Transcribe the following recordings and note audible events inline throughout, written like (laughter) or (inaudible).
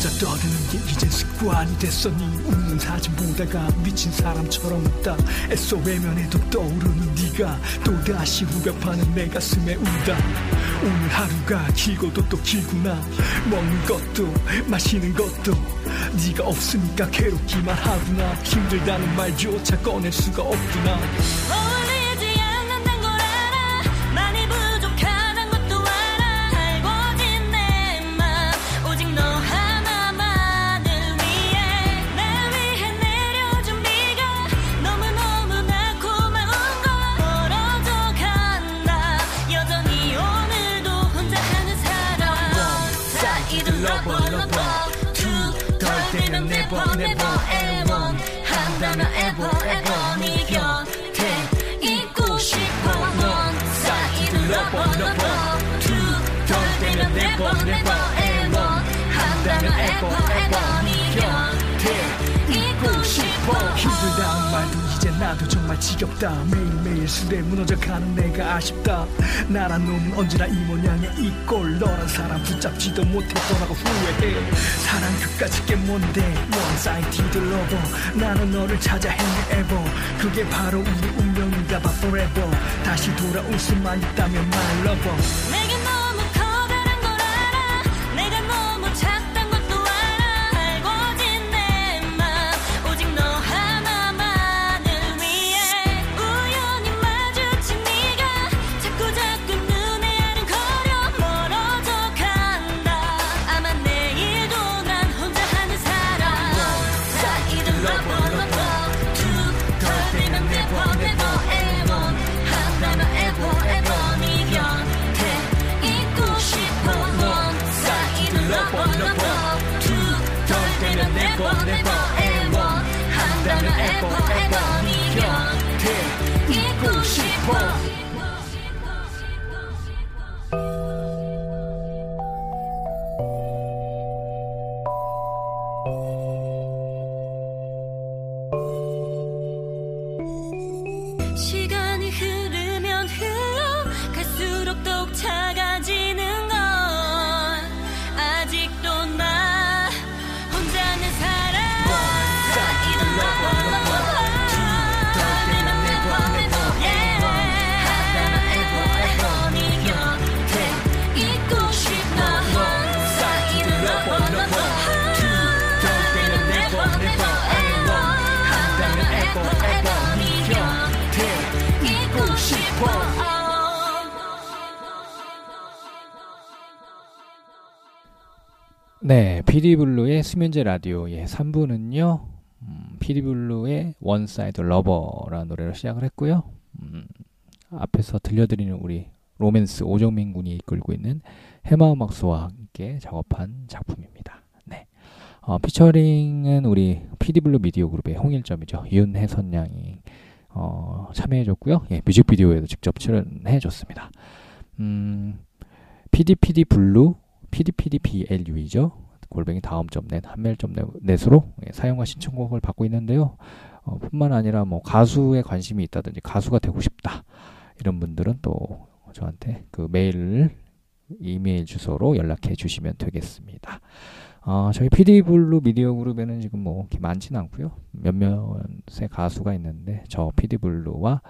혼자 떠드는 게 이제 습관이 네 웃는 사진 보다가 미친 사람처럼 웃다. 애써 외면해도 떠오르는 네가 또다시 후벼파는 내 가슴에 울다. 오늘 하루가 길고도 또 길구나. 먹는 것도 마시는 것도 네가 없으니까 괴롭기만 하구나. 힘들다는 말조차 꺼낼 수가 없구나 되면 never never 애원한다면 ever ever 네 곁에 있고 싶어. one side lover lover 투덜대면 never never 애원한다면 ever ever 네 곁에 있고 싶어 힘들다는 말도 이제 나도 정말 지겹다. 매일매일 술에 무너져 가는 내가 아쉽다. 나란 놈은 언제나 이 모양의 이꼴 너란 사람 붙잡지도 못했더라고 후회해. 사랑 끝까지 게 뭔데 One sided 나는 너를 찾아 행여 ever. 그게 바로 우리 운명인가 봐 forever. 다시 돌아올 수만 있다면 my lover 네, 피디블루의 수면제 라디오의 3부는요, 음, 피디블루의 one side lover라는 노래로 시작을 했고요. 음, 앞에서 들려드리는 우리 로맨스 오정민 군이 이끌고 있는 해마 음악소와 함께 작업한 작품입니다. 네. 어, 피처링은 우리 피디블루 미디어 그룹의 홍일점이죠. 윤혜선 양이 어, 참여해줬고요. 예, 뮤직비디오에도 직접 출연해줬습니다. 음, PDPD 블루, PDPDBLU이죠. 골뱅이 다음 점 net, 한멜 점 net으로 예, 사연과 신청곡을 받고 있는데요. 어, 뿐만 아니라 뭐 가수에 관심이 있다든지 가수가 되고 싶다 이런 분들은 또 저한테 그 메일을 이메일 주소로 연락해 주시면 되겠습니다. 어, 저희 PD블루 미디어 그룹에는 지금 뭐 많지는 않고요. 몇몇의 가수가 있는데 저 PD블루와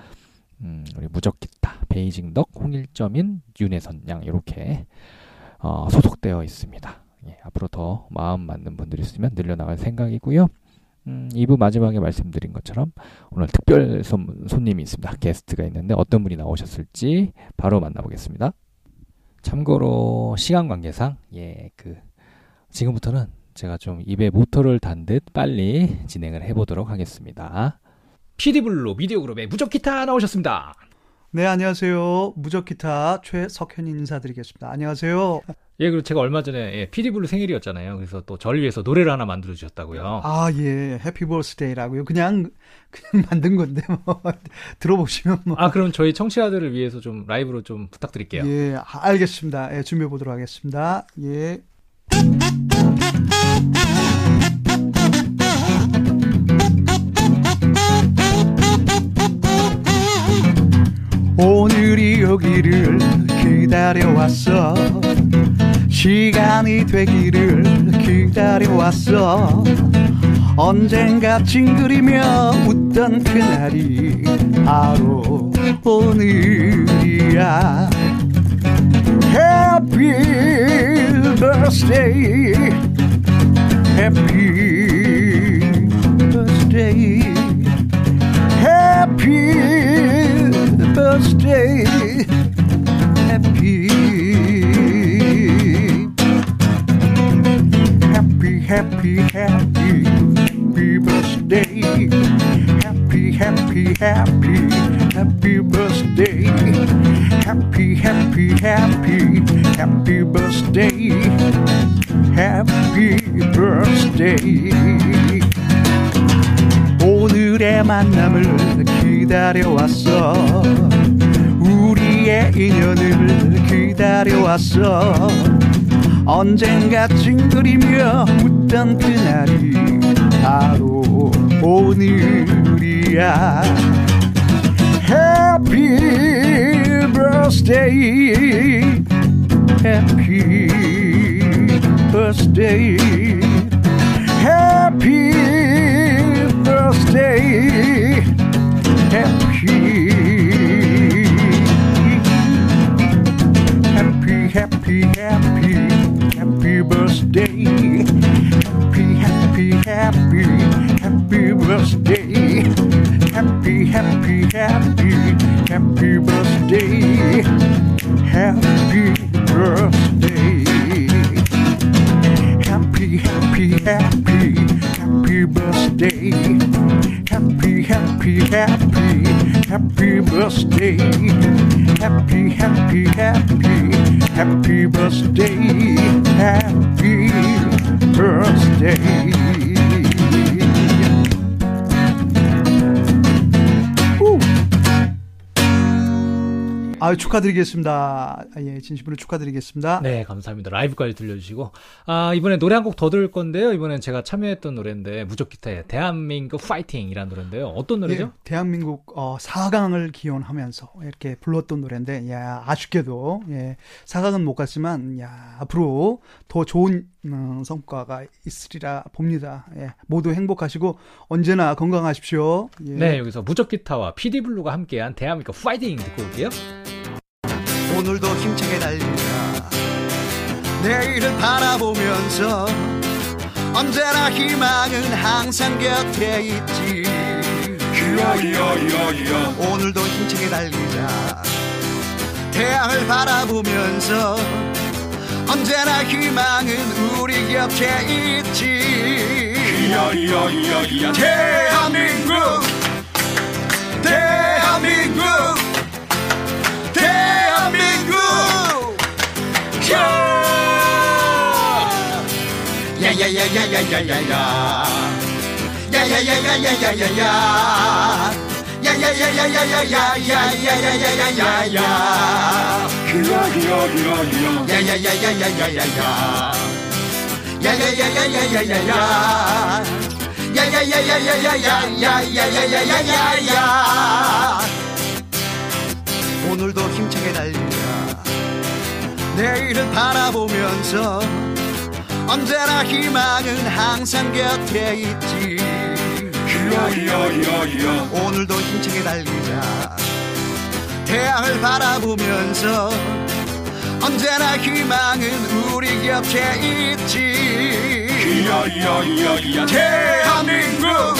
음, 우리 무적기타, 베이징덕, 홍일점인, 윤혜선 양 이렇게 어, 소속되어 있습니다. 예, 앞으로 더 마음 맞는 분들이 있으면 늘려나갈 생각이고요. 음, 2부 마지막에 말씀드린 것처럼 오늘 특별 손, 손님이 있습니다. 게스트가 있는데 어떤 분이 나오셨을지 바로 만나보겠습니다. 참고로 시간 관계상 예, 그 지금부터는 제가 좀 입에 모터를 단 듯 빨리 진행을 해보도록 하겠습니다. PD블루 미디어 그룹의 무적기타 나오셨습니다. 네, 안녕하세요. 무적기타 최석현 인사드리겠습니다. 안녕하세요. 예, 그리고 제가 얼마 전에 예, PD블루 생일이었잖아요. 그래서 또 저를 위해서 노래를 하나 만들어 주셨다고요. 아, 예. Happy Birthday라고요. 그냥 (laughs) 그냥 만든 건데 뭐 (laughs) 들어보시면 뭐 아, 그럼 저희 청취자들을 위해서 좀 라이브로 좀 부탁드릴게요. 예, 알겠습니다. 예, 준비해 보도록 하겠습니다. 예. 오늘이 여기를 기다려왔어. 시간이 되기를 기다려왔어. 언젠가 찡그리며 웃던 그날이 바로 오늘이야. Happy birthday. Happy birthday. Happy birthday Happy Happy happy happy happy birthday Happy happy happy happy birthday Happy happy happy happy birthday Happy birthday 오늘의 만남을 기다려왔어 우리의 인연을 기다려왔어 언젠가 찡그리며 웃던 그날이 바로 오늘이야 Happy birthday Happy birthday Happy birthday Happy Happy happy happy happy birthday. Happy happy happy happy birthday. Happy happy happy happy birthday. Happy birthday. Happy, happy, happy, happy birthday. Happy, happy, happy, happy birthday. Happy, happy, happy, happy birthday. Happy birthday. 아유 축하드리겠습니다. 아, 예, 진심으로 축하드리겠습니다. 네, 감사합니다. 라이브까지 들려주시고. 아, 이번에 노래 한 곡 더 들을 건데요. 이번엔 제가 참여했던 노래인데, 무적 기타의 대한민국 파이팅이라는 노래인데요. 어떤 노래죠? 예, 대한민국 어, 4강을 기원하면서 이렇게 불렀던 노래인데, 야 아쉽게도 예, 4강은 못 갔지만, 야 앞으로 더 좋은 어, 성과가 있으리라 봅니다. 예, 모두 행복하시고 언제나 건강하십시오. 예. 네, 여기서 무적 기타와 PD 블루가 함께한 대한민국 파이팅 듣고 올게요. 오늘도 힘차게 달리자 내일을 바라보면서 언제나 희망은 항상 곁에 있지. 오늘도 힘차게 달리자. 태양을 바라보면서 언제나 희망은 우리 곁에 있지. 대한민국 대한민국 야야야야야야야야 야야야야야야야야 야야야야야야야야야야야야야 야야야야야야야야 야야야야야야야야 야야야야야야야야야야야야 오늘도 힘차게 달리자 내일을 바라보면서 언제나 희망은 항상 곁에 있지. 오늘도 힘차게 달리자. 태양을 바라보면서 언제나 희망은 우리 곁에 있지. 대한민국 대한민국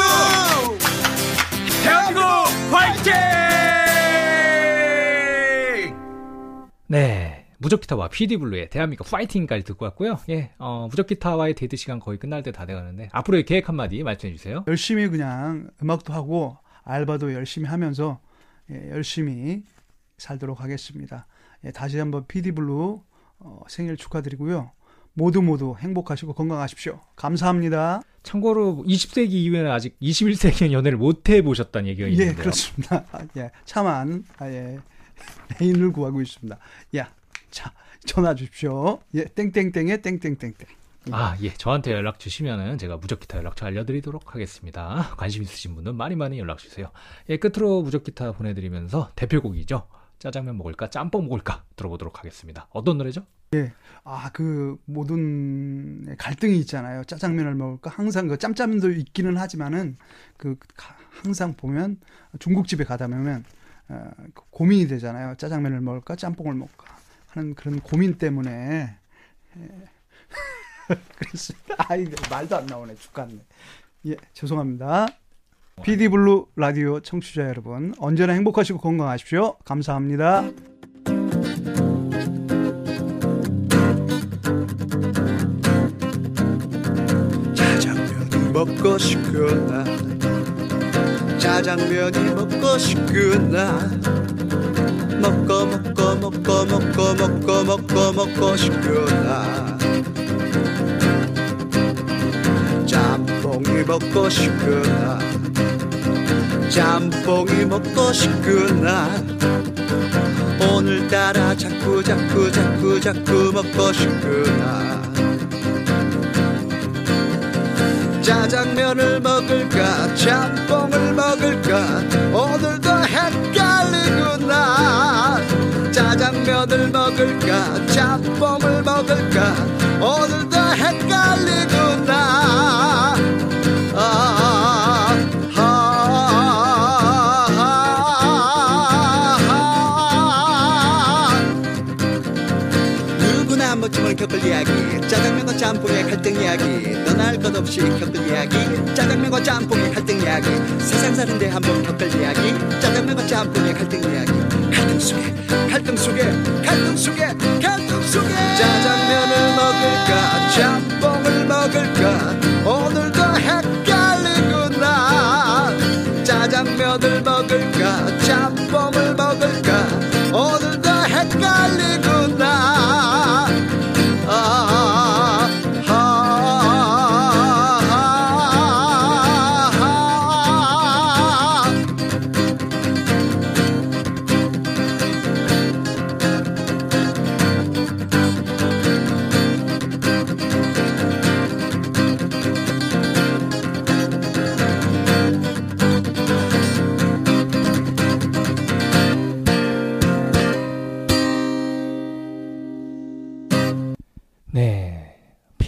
네. 무적 기타와 PD 블루의 대한민국 파이팅까지 듣고 왔고요. 예, 어, 무적 기타와의 데이트 시간 거의 끝날 때 다 돼가는데 앞으로의 계획 한마디 말씀해 주세요. 열심히 그냥 음악도 하고 알바도 열심히 하면서 예, 열심히 살도록 하겠습니다. 예, 다시 한번 PD블루 어, 생일 축하드리고요. 모두 모두 행복하시고 건강하십시오. 감사합니다. 참고로 20세기 이후에는 아직 21세기는 연애를 못 해보셨다는 얘기가 예, 있는데요. 그렇습니다. 아, 예, 아, 예, (laughs) 애인을 구하고 있습니다. 야, 자 전화 주십시오. 예, 땡땡땡에 땡땡땡땡. 아, 예. 저한테 연락 주시면은 제가 무적기타 연락처 알려드리도록 하겠습니다. (laughs) 관심 있으신 분은 많이 많이 연락 주세요. 예, 끝으로 무적기타 보내드리면서 대표곡이죠. 짜장면 먹을까, 짬뽕 먹을까 들어보도록 하겠습니다. 어떤 노래죠? 아, 그 모든 갈등이 있잖아요. 짜장면을 먹을까? 항상 그 짬짜면도 있기는 하지만은 그 가- 항상 보면 중국집에 가다 보면 고민이 되잖아요. 짜장면을 먹을까? 짬뽕을 먹을까? 하는 그런 고민 때문에 예. (laughs) 그래서 아, 이게 말도 안 나오네. 죽겠네. 예, 죄송합니다. PD 블루 라디오 청취자 여러분, 언제나 행복하시고 건강하십시오. 감사합니다. 짜장면이 먹고 싶구나 짜장면이 먹고 싶구나. 먹고 먹고 먹고 먹고 먹고 먹고 먹고 싶구나. 짬뽕이 먹고 싶구나. 짬뽕이 먹고 싶구나. 오늘따라 자꾸 자꾸 자꾸 자꾸 먹고 싶구나 짜장면을 먹을까? 짬뽕을 먹을까? 오늘도 헷갈리구나. 짜장면을 먹을까? 짬뽕을 먹을까? 오늘도 헷갈리구나. 아, 짬뽕의 갈등 이야기. 할것 없이 겪을 이야기. 짜장면과 짬뽕의 갈등 이야기. 세상 사는데 한번 겪을 이야기. 짜장면과 짬뽕의 갈등 이야기. 갈등 속에 갈등 속에 갈등 속에 갈등 속에. 짜장면을 먹을까? 짬뽕을 먹을까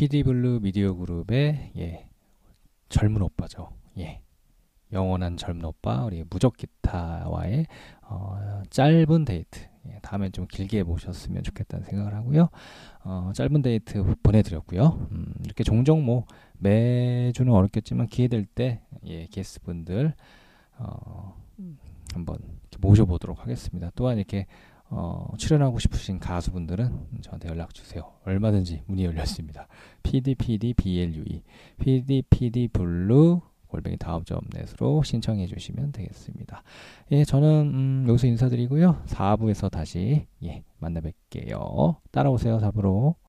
PD블루 미디어 그룹의 예. 젊은 오빠죠. 예. 영원한 젊은 오빠 우리 무적 기타와의 어, 짧은 데이트. 예, 다음에 좀 길게 모셨으면 좋겠다는 생각을 하고요. 어, 짧은 데이트 보내드렸고요. 음, 이렇게 종종 뭐 매주는 어렵겠지만 기회 될 때 예, 게스트분들 어, 한번 모셔보도록 하겠습니다. 또한 이렇게 어, 출연하고 싶으신 가수분들은 저한테 연락 주세요. 얼마든지 문이 열렸습니다. pdpdblue, pdpdblue 골뱅이 다음 점 넷으로 신청해 주시면 되겠습니다. 예, 저는 음, 여기서 인사드리고요. 4부에서 다시 예, 만나 뵐게요. 따라오세요, 4부로.